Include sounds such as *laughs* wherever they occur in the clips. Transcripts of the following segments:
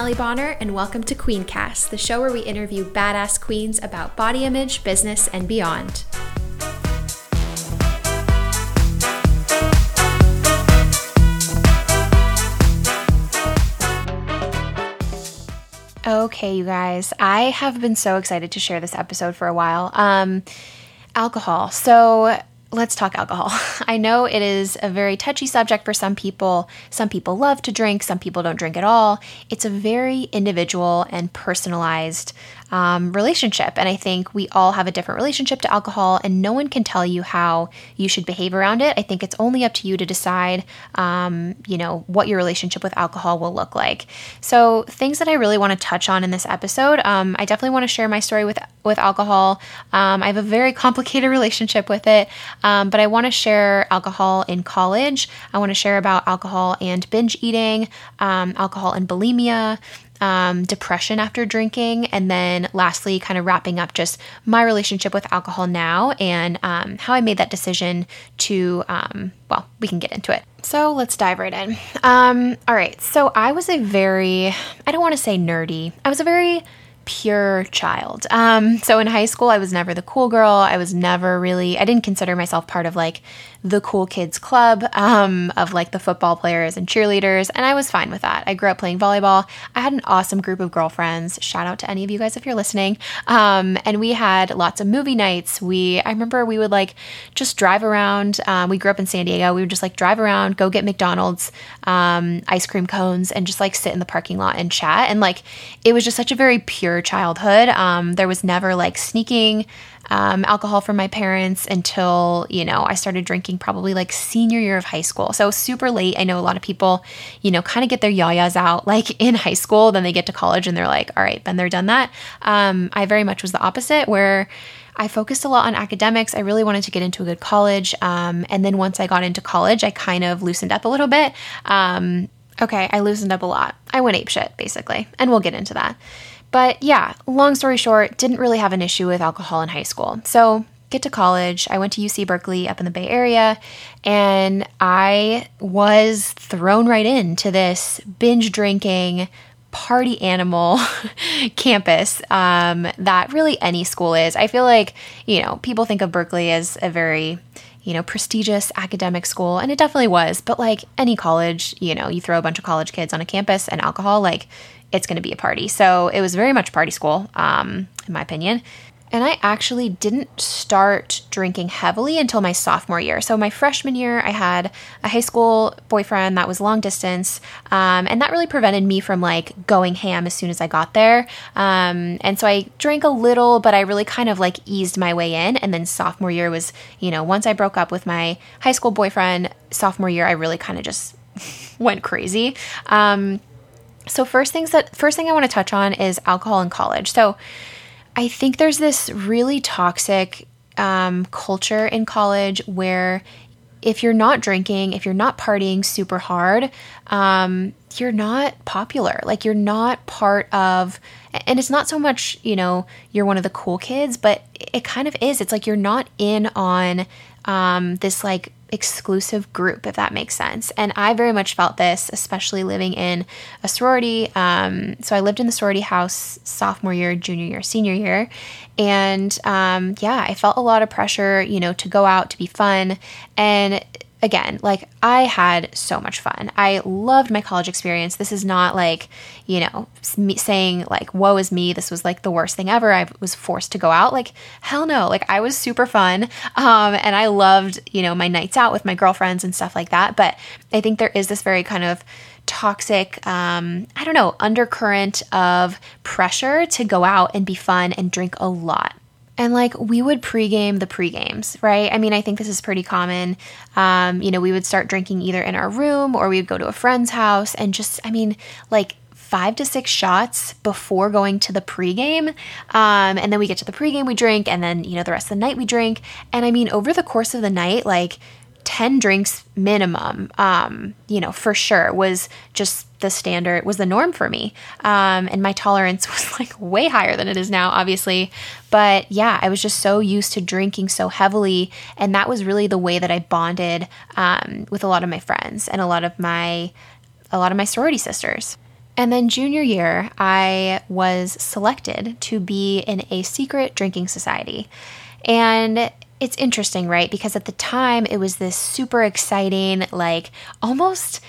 Ali Bonar, and welcome to Queencast, the show where we interview badass queens about body image, business, and beyond. Okay, you guys, I have been so excited to share this episode for a while. Um, alcohol. So, let's talk alcohol. *laughs* I know it is a very touchy subject for some people. Some people love to drink, some people don't drink at all. It's a very individual and personalized um, relationship. And I think we all have a different relationship to alcohol, and no one can tell you how you should behave around it. I think it's only up to you to decide, um, you know, what your relationship with alcohol will look like. So, things that I really want to touch on in this episode, um, I definitely want to share my story with with alcohol. Um, I have a very *laughs* complicated relationship with it, um, but I want to share alcohol in college. I want to share about alcohol and binge eating, um, alcohol and bulimia um, depression after drinking, and then lastly, kind of wrapping up just my relationship with alcohol now and um, how I made that decision to, um, well, we can get into it. So let's dive right in. Um, all right, so I was a very, I don't want to say nerdy, I was a very pure child. Um, so in high school, I was never the cool girl. I was never really, I didn't consider myself part of like the cool kids club um, of like the football players and cheerleaders, and I was fine with that. I grew up playing volleyball. I had an awesome group of girlfriends. Shout out to any of you guys if you're listening. Um, and we had lots of movie nights. We, I remember we would like just drive around. Um, we grew up in San Diego. We would just like drive around, go get McDonald's, um, ice cream cones, and just like sit in the parking lot and chat. And like it was just such a very pure childhood. Um, there was never like sneaking um, alcohol from my parents until, you know, I started drinking probably like senior year of high school. So super late. I know a lot of people, you know, kind of get their yayas out like *laughs* in high school. Then they get to college and they're like, all right, been there, done that. Um, I very much was the opposite where I focused a lot on academics. I really wanted to get into a good college. Um, and then once I got into college, I kind of loosened up a little bit. Um, okay, I loosened up a lot. I went apeshit, basically. And we'll get into that. But yeah, long story short, didn't really have an issue with alcohol in high school. So, get to college. I went to UC Berkeley up in the Bay Area, and I was thrown right into this binge drinking, party animal *laughs* campus um, that really any school is. I feel like, you know, people think of Berkeley as a very you know, prestigious academic school, and it definitely was. But like any college, you know, you throw a bunch of college kids on a campus and alcohol, like it's going to be a party. So it was very much party school, um, in my opinion. And I actually didn't start drinking heavily until my sophomore year. So, my freshman year, I had a high school boyfriend that was long distance. Um, and that really prevented me from like going ham as soon as I got there. Um, and so I drank a little, but I really kind of like eased my way in. And then, sophomore year was, you know, once I broke up with my high school boyfriend, sophomore year, I really kind of just *laughs* went crazy. Um, so first things that first thing I want to touch on is alcohol in college. So I think there's this really toxic um, culture in college where if you're not drinking, if you're not partying super hard, um, you're not popular. Like you're not part of, and it's not so much, you know, you're one of the cool kids, but it kind of is. It's like you're not in on um, this like exclusive group, if that makes sense. And I very much felt this, especially living in a sorority. Um, so I lived in the sorority house sophomore year, junior year, senior year. And um, yeah, I felt a lot of pressure, you know, to go out, to be fun. And again, like I had so much fun. I loved my college experience. This is not like, you know, me saying like, woe is me. This was like the worst thing ever. I was forced to go out. Like, hell no. Like, I was super fun. Um, and I loved, you know, my nights out with my girlfriends and stuff like that. But I think there is this very kind of toxic, um, I don't know, undercurrent of pressure to go out and be fun and drink a lot. And like we would pregame the pregames, right? I mean, I think this is pretty common. Um, you know, we would start drinking either in our room or we would go to a friend's house and just, I mean, like five to six shots before going to the pregame. Um, and then we get to the pregame, we drink, and then, you know, the rest of the night we drink. And I mean, over the course of the night, like 10 drinks minimum, um, you know, for sure was just the standard, was the norm for me. Um, and my tolerance *laughs* was like way higher than it is now, obviously. But yeah, I was just so used to drinking so heavily. And that was really the way that I bonded um, with a lot of my friends and a lot of my, a lot of my sorority sisters. And then junior year, I was selected to be in a secret drinking society. And it's interesting, right? Because at the time, it was this super exciting, like almost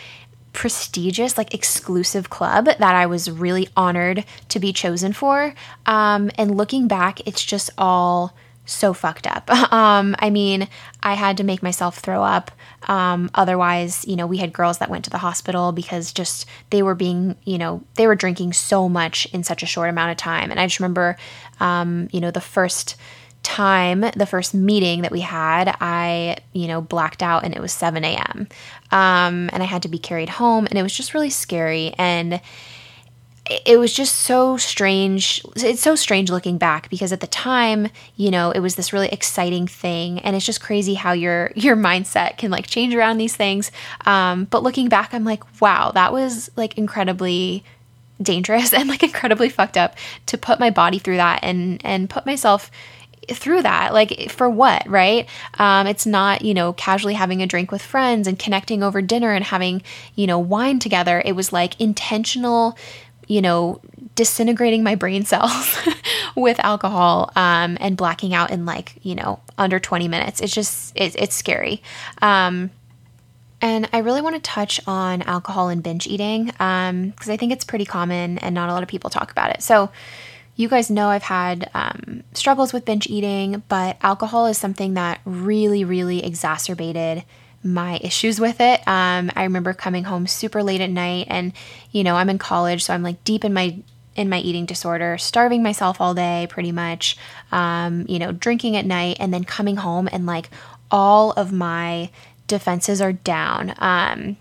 prestigious, like exclusive club that I was really honored to be chosen for. Um, and looking back, it's just all so fucked up. *laughs* Um, I mean, I had to make myself throw up. Um, otherwise, you know, we had girls that went to the hospital because just they were being, you know, they were drinking so much in such a short amount of time. And I just remember, um, you know, the first time, the first meeting that we had, I, you know, blacked out and it was 7 a.m. Um, and I had to be carried home and it was just really scary. And it was just so strange. It's so strange looking back because at the time, you know, it was this really exciting thing, and it's just crazy how your your mindset can like change around these things. Um, but looking back, I'm like, wow, that was like incredibly dangerous *laughs* and like incredibly fucked up to put my body through that and and put myself through that like for what right um, it's not you know casually having a drink with friends and connecting over dinner and having you know wine together it was like intentional you know, disintegrating my brain *laughs* cells with alcohol um, and blacking out in like, you know, under 20 minutes. It's just, it, it's scary. Um, and I really want to touch on alcohol and binge eating because um, I think it's pretty common and not a lot of people talk about it. So, you guys know I've had um, struggles with binge eating, but alcohol is something that really, really exacerbated my issues with it. Um, I remember coming home super late at night, and you know, I'm in college, so I'm like deep in my in my eating disorder, starving myself all day, pretty much. Um, you know, drinking at night, and then coming home and like all of my defenses are down. Um,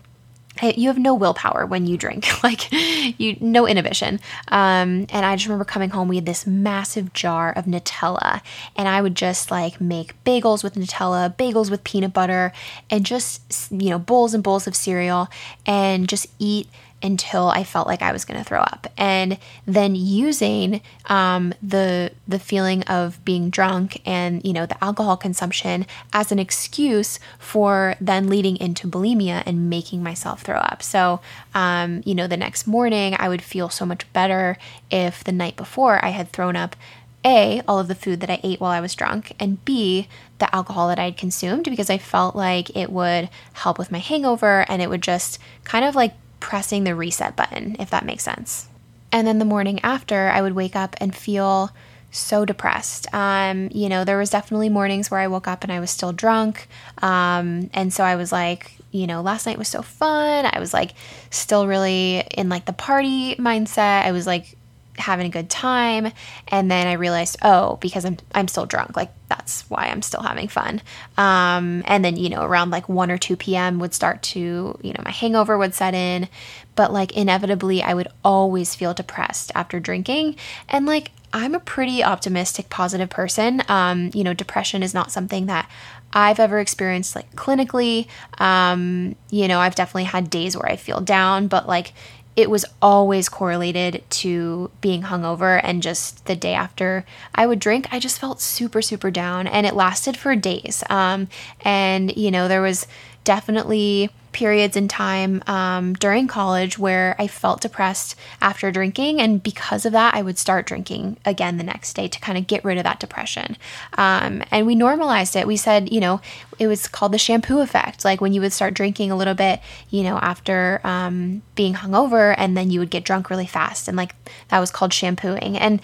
you have no willpower when you drink. *laughs* Like you no inhibition. Um, and i just remember coming home we had this massive jar of nutella and i would just like make bagels with nutella bagels with peanut butter and just you know bowls and bowls of cereal and just eat until I felt like I was going to throw up, and then using um, the the feeling of being drunk and you know the alcohol consumption as an excuse for then leading into bulimia and making myself throw up. So um, you know the next morning I would feel so much better if the night before I had thrown up a, all of the food that I ate while I was drunk, and B, the alcohol that I had consumed because I felt like it would help with my hangover and it would just kind of like pressing the reset button, if that makes sense. And then the morning after, I would wake up and feel so depressed. Um, you know, there was definitely mornings where I woke up and I was still drunk. Um, and so I was like, you know, last night was so fun. I was like still really in like the party mindset. I was like having a good time. And then i realized oh because i'm i'm still drunk. Like that's why i'm still having fun. Um, and then you know around like 1 or 2 p.m would start to you know my hangover would set in. But like inevitably i would always feel depressed after drinking. And like i'm a pretty optimistic positive person. Um, you know depression is not something that I've ever experienced like clinically. Um, you know, I've definitely had days where I feel down, but like it was always correlated to being hungover and just the day after I would drink, I just felt super, super down and it lasted for days. Um, and, you know, there was definitely periods in time um, during college where I felt depressed after drinking. And because of that, I would start drinking again the next day to kind of get rid of that depression. Um, and we normalized it. We said, you know, it was called the shampoo effect. Like when you would start drinking a little bit, you know, after um, being hungover, and then you would get drunk really fast. And like that was called shampooing. And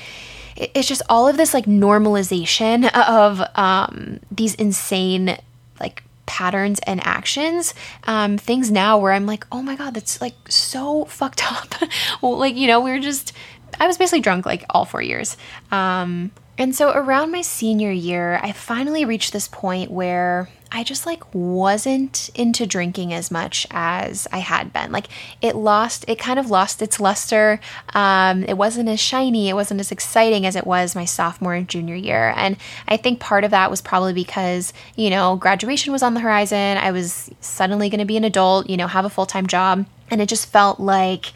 it's just all of this like normalization *laughs* of um, these insane patterns and actions um, things now where i'm like oh my god that's like so *laughs* fucked up. Well like you know we were just i was basically drunk like all four years. Um, and so around my senior year i finally reached this point where I just like wasn't into drinking as much as I had been. Like it lost, it kind of lost its luster. Um, it wasn't as shiny, it wasn't as exciting as it was my sophomore and junior year. And I think part of that was probably because, you know, graduation was on the horizon. I was suddenly going to be an adult, you know, have a full time job. And it just felt like,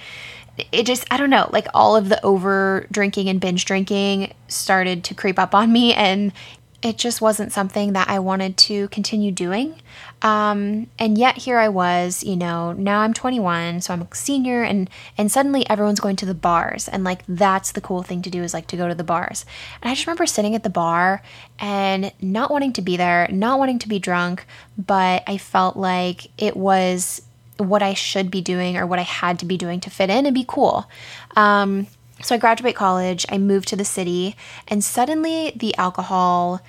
it just I don't know, like all of the over drinking and binge drinking started to creep up on me and it just wasn't something that I wanted to continue doing. Um, and yet here I was, you know, now I'm 21, so I'm a senior, and and suddenly everyone's going to the bars, and like that's the cool thing to do is like to go to the bars. And I just remember sitting at the bar and not wanting to be there, not wanting to be drunk, but I felt like it was what I should be doing or what I had to be doing to fit in and be cool. Um, so I graduate college, I move to the city, and suddenly the alcohol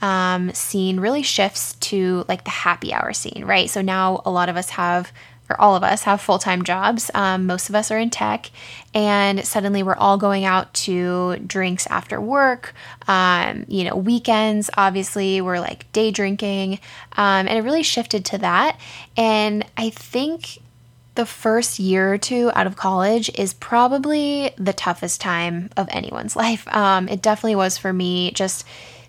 um, scene really shifts to like the happy hour scene, right? So now a lot of us have, or all of us have full time jobs. Um, most of us are in tech, and suddenly we're all going out to drinks after work. Um, you know, weekends, obviously, we're like day drinking, um, and it really shifted to that. And I think the first year or two out of college is probably the toughest time of anyone's life. Um, it definitely was for me. Just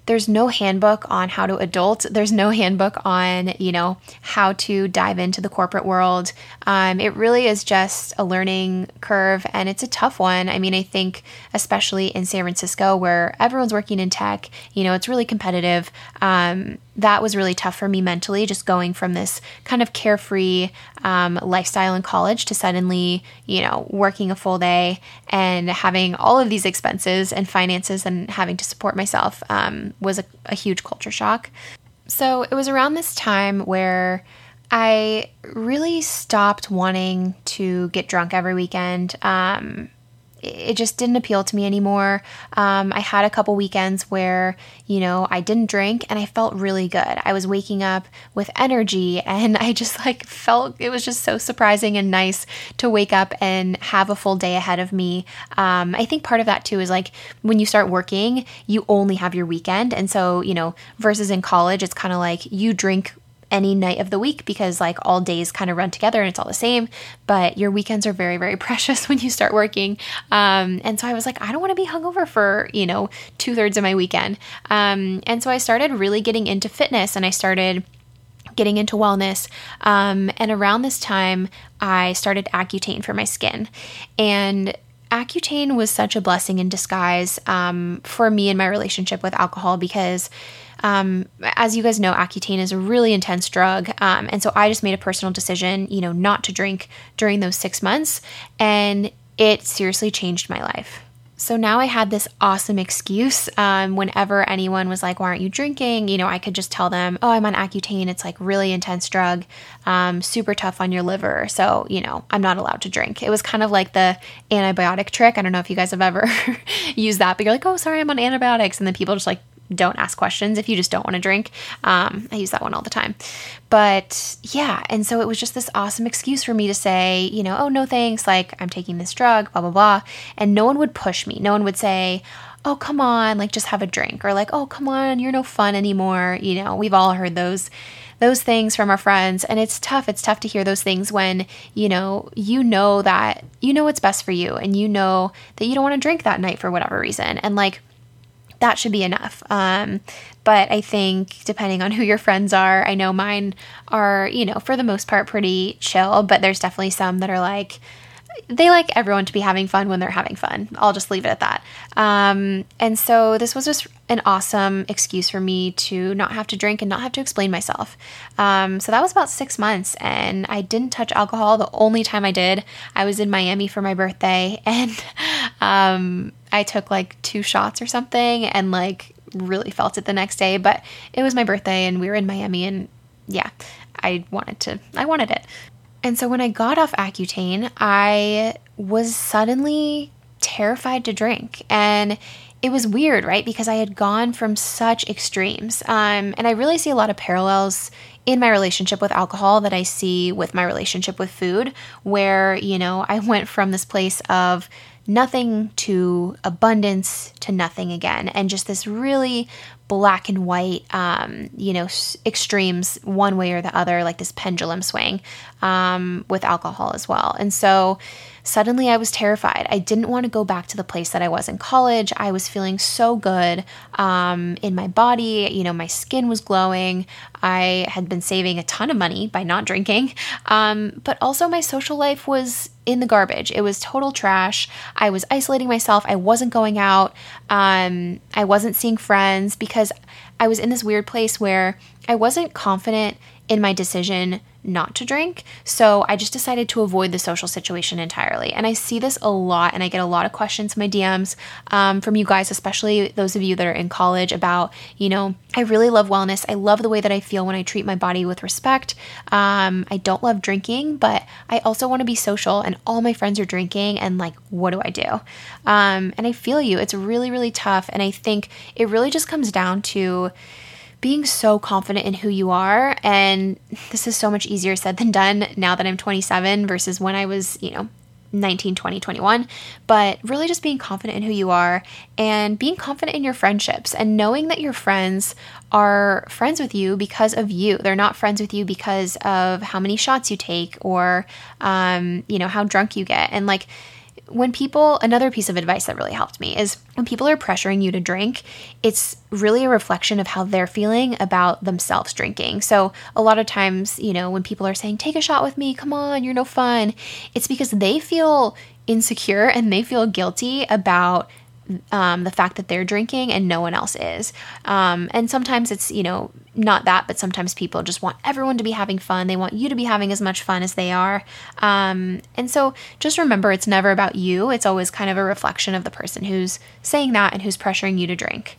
there's no handbook on how to adult. There's no handbook on, you know, how to dive into the corporate world. Um, it really is just a learning curve and it's a tough one. I mean, I think, especially in San Francisco, where everyone's working in tech, you know, it's really competitive. Um, that was really tough for me mentally, just going from this kind of carefree um, lifestyle in college to suddenly, you know, working a full day and having all of these expenses and finances and having to support myself um, was a, a huge culture shock. So it was around this time where I really stopped wanting to get drunk every weekend. Um, it just didn't appeal to me anymore. Um, I had a couple weekends where, you know, I didn't drink and I felt really good. I was waking up with energy *laughs* and I just like felt it was just so surprising and nice to wake up and have a full day ahead of me. Um, I think part of that too is like when you start working, you only have your weekend. And so, you know, versus in college, it's kind of like you drink any night of the week because like all days kind of run together and it's all the same but your weekends are very very *laughs* precious when you start working um, and so i was like i don't want to be hungover for you know two-thirds of my weekend um, and so i started really getting into fitness and i started getting into wellness. Um, and around this time, I started Accutane for my skin. And Accutane was such a blessing in disguise um, for me in my relationship with alcohol because um, as you guys know, Accutane is a really intense drug. Um, and so I just made a personal decision, you know, not to drink during those six months. And it seriously changed my life. So now I had this awesome excuse. Um, whenever anyone was like, "Why aren't you drinking?" You know, I could just tell them, "Oh, I'm on Accutane. It's like really intense drug, um, super tough on your liver. So you know, I'm not allowed to drink." It was kind of like the antibiotic trick. I don't know if you guys have ever *laughs* used that, but you're like, "Oh, sorry, I'm on antibiotics," and then people just like don't ask questions if you just don't want to drink. Um, I use that one all the time. But yeah, and so it was just this awesome excuse for me to say, you know, oh, no thanks, like I'm taking this drug, blah, blah, blah. And no one would push me. No one would say, oh, come on, like just have a drink, or like, oh, come on, you're no fun anymore. You know, we've all heard those those things from our friends and it's tough it's tough to hear those things when you know you know that you know what's best for you and you know that you don't want to drink that night for whatever reason and like that should be enough. Um, but I think depending on who your friends are, I know mine are, you know, for the most part pretty chill, but there's definitely some that are like, they like everyone to be having fun when they're having fun. I'll just leave it at that. Um, and so this was just an awesome excuse for me to not have to drink and not have to explain myself. Um, so that was about six months, and I didn't touch alcohol. The only time I did, I was in Miami for my birthday, *laughs* and um, I took like two shots or something, and like really felt it the next day. But it was my birthday, and we were in Miami, and yeah, I wanted to. I wanted it. And so when I got off Accutane, I was suddenly terrified to drink. And it was weird, right? Because I had gone from such extremes. Um, and I really see a lot of parallels in my relationship with alcohol that I see with my relationship with food, where, you know, I *laughs* went from this place of nothing to abundance to nothing again. And just this really black and white, um, you know, extremes one way or the other, like this pendulum swing um, with alcohol as well. And so suddenly I was terrified. I didn't want to go back to the place that I was in college. I was feeling so good um, in my body. You know, my skin was glowing. I had been saving a ton of money by not drinking. Um, but also, my social life was in the garbage. It was total trash. I was isolating myself. I wasn't going out. Um, I wasn't seeing friends because because I was in this weird place where I wasn't confident in my decision not to drink. So I just decided to avoid the social situation entirely. And I see this a lot, and I get a lot of questions in my DMs um, from you guys, especially those of you that are in college, about, you know, I really love wellness. I love the way that I feel when I treat my body with respect. Um, I don't love drinking, but I also want to be social, and all my friends are drinking, and like, what do I do? Um, and I feel you. It's really, really tough. And I think it really just comes down to, being so confident in who you are. And this is so much easier said than done now that I'm 27 versus when I was, you know, 19, 20, 21, but really just being confident in who you are and being confident in your friendships and knowing that your friends are friends with you because of you. They're not friends with you because of how many shots you take or, um, you know, how drunk you get. And like, when people, another piece of advice that really helped me is when people are pressuring you to drink, it's really a reflection of how they're feeling about themselves drinking. So, a lot of times, you know, when people are saying, take a shot with me, come on, you're no fun, it's because they feel insecure and they feel guilty about um, the fact that they're drinking and no one else is. Um, and sometimes it's, you know, not that, but sometimes people just want everyone to be having fun. They want you to be having as much fun as they are. Um, and so just remember it's never about you, it's always kind of a reflection of the person who's saying that and who's pressuring you to drink.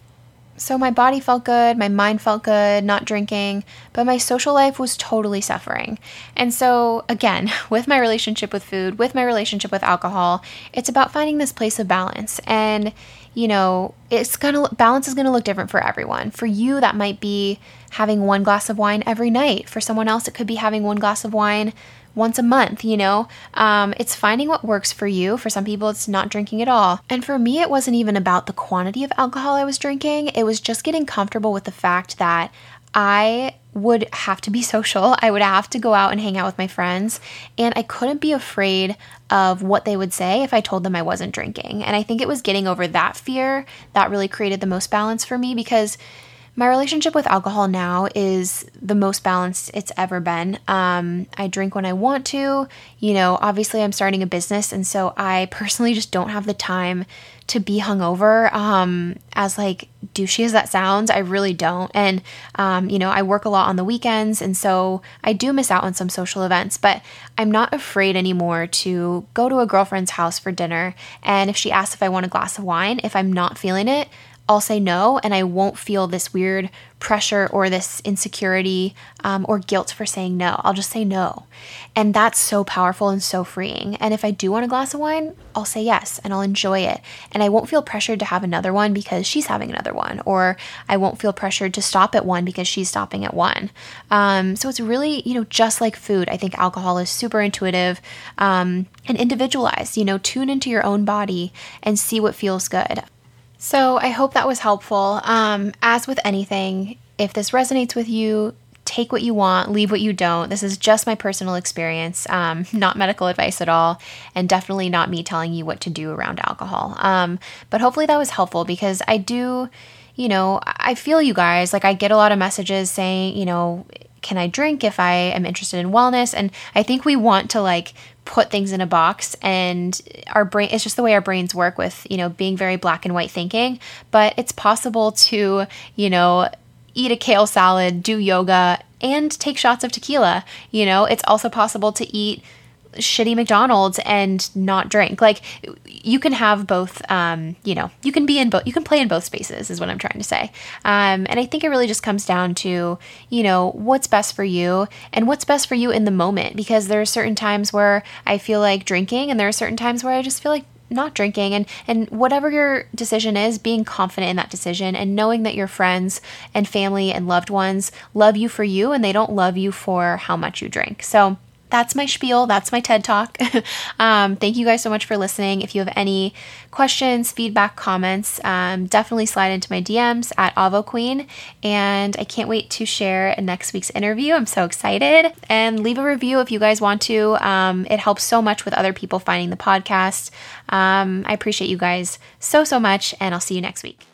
So my body felt good, my mind felt good, not drinking, but my social life was totally suffering. And so, again, *laughs* with my relationship with food, with my relationship with alcohol, it's about finding this place of balance. And, you know, it's gonna balance is gonna look different for everyone. For you, that might be having one glass of wine every night. For someone else, it could be having one glass of wine once a month, you know? Um, it's finding what works for you. For some people, it's not drinking at all. And for me, it wasn't even about the quantity of alcohol I was drinking, it was just getting comfortable with the fact that I would have to be *laughs* social. I would have to go out and hang out with my friends. And I couldn't be afraid of what they would say if I told them I wasn't drinking. And I think it was getting over that fear that really created the most balance for me because my relationship with alcohol now is the most balanced it's ever been. Um, I drink when I want to. You know, obviously, I'm starting a business, and so I personally just don't have the time to be hungover. Um, as like douchey as that sounds, I really don't. And um, you know, I work a lot on the weekends, and so I do miss out on some social events. But I'm not afraid anymore to go to a girlfriend's house for dinner, and if she asks if I want a glass of wine, if I'm not feeling it, I'll say no and I won't feel this weird pressure or this insecurity um, or guilt for saying no. I'll just say no. And that's so powerful and so freeing. And if I do want a glass of wine, I'll say yes and I'll enjoy it. And I won't feel pressured to have another one because she's having another one, or I won't feel pressured to stop at one because she's stopping at one. Um, so it's really, you know, just like food. I think alcohol is super intuitive um, and individualized. You know, tune into your own body and see what feels good. So I hope that was helpful. Um, as with anything, if this resonates with you, take what you want, leave what you don't. This is just my personal experience, um, not medical advice at all, and definitely not me telling you what to do around alcohol. Um, but hopefully that was helpful because I do, you know, I feel you guys. Like I get a lot of messages saying, you know, can I drink if I am interested in wellness? And I think we want to like put things in a box and our brain it's just the way our brains work with, you know, being very black and white thinking, but it's possible to, you know, eat a kale salad, do yoga and take shots of tequila. You know, it's also possible to eat shitty McDonald's and not drink. Like you can have both. Um, you know, you can be in both. You can play in both spaces. Is what I'm trying to say. Um, and I think it really just comes down to you know what's best for you and what's best for you in the moment. Because there are certain times where I feel like drinking, and there are certain times where I just feel like not drinking and and whatever your decision is being confident in that decision and knowing that your friends and family and loved ones love you for you and they don't love you for how much you drink so that's my spiel. That's my TED Talk. *laughs* um, thank you guys so much for listening. If you have any questions, feedback, comments, um, definitely slide into my DMs at Avo Queen. And I can't wait to share next week's interview. I'm so excited. And leave a review if you guys want to. Um, it helps so much with other people finding the podcast. Um, I appreciate you guys so, so much. And I'll see you next week.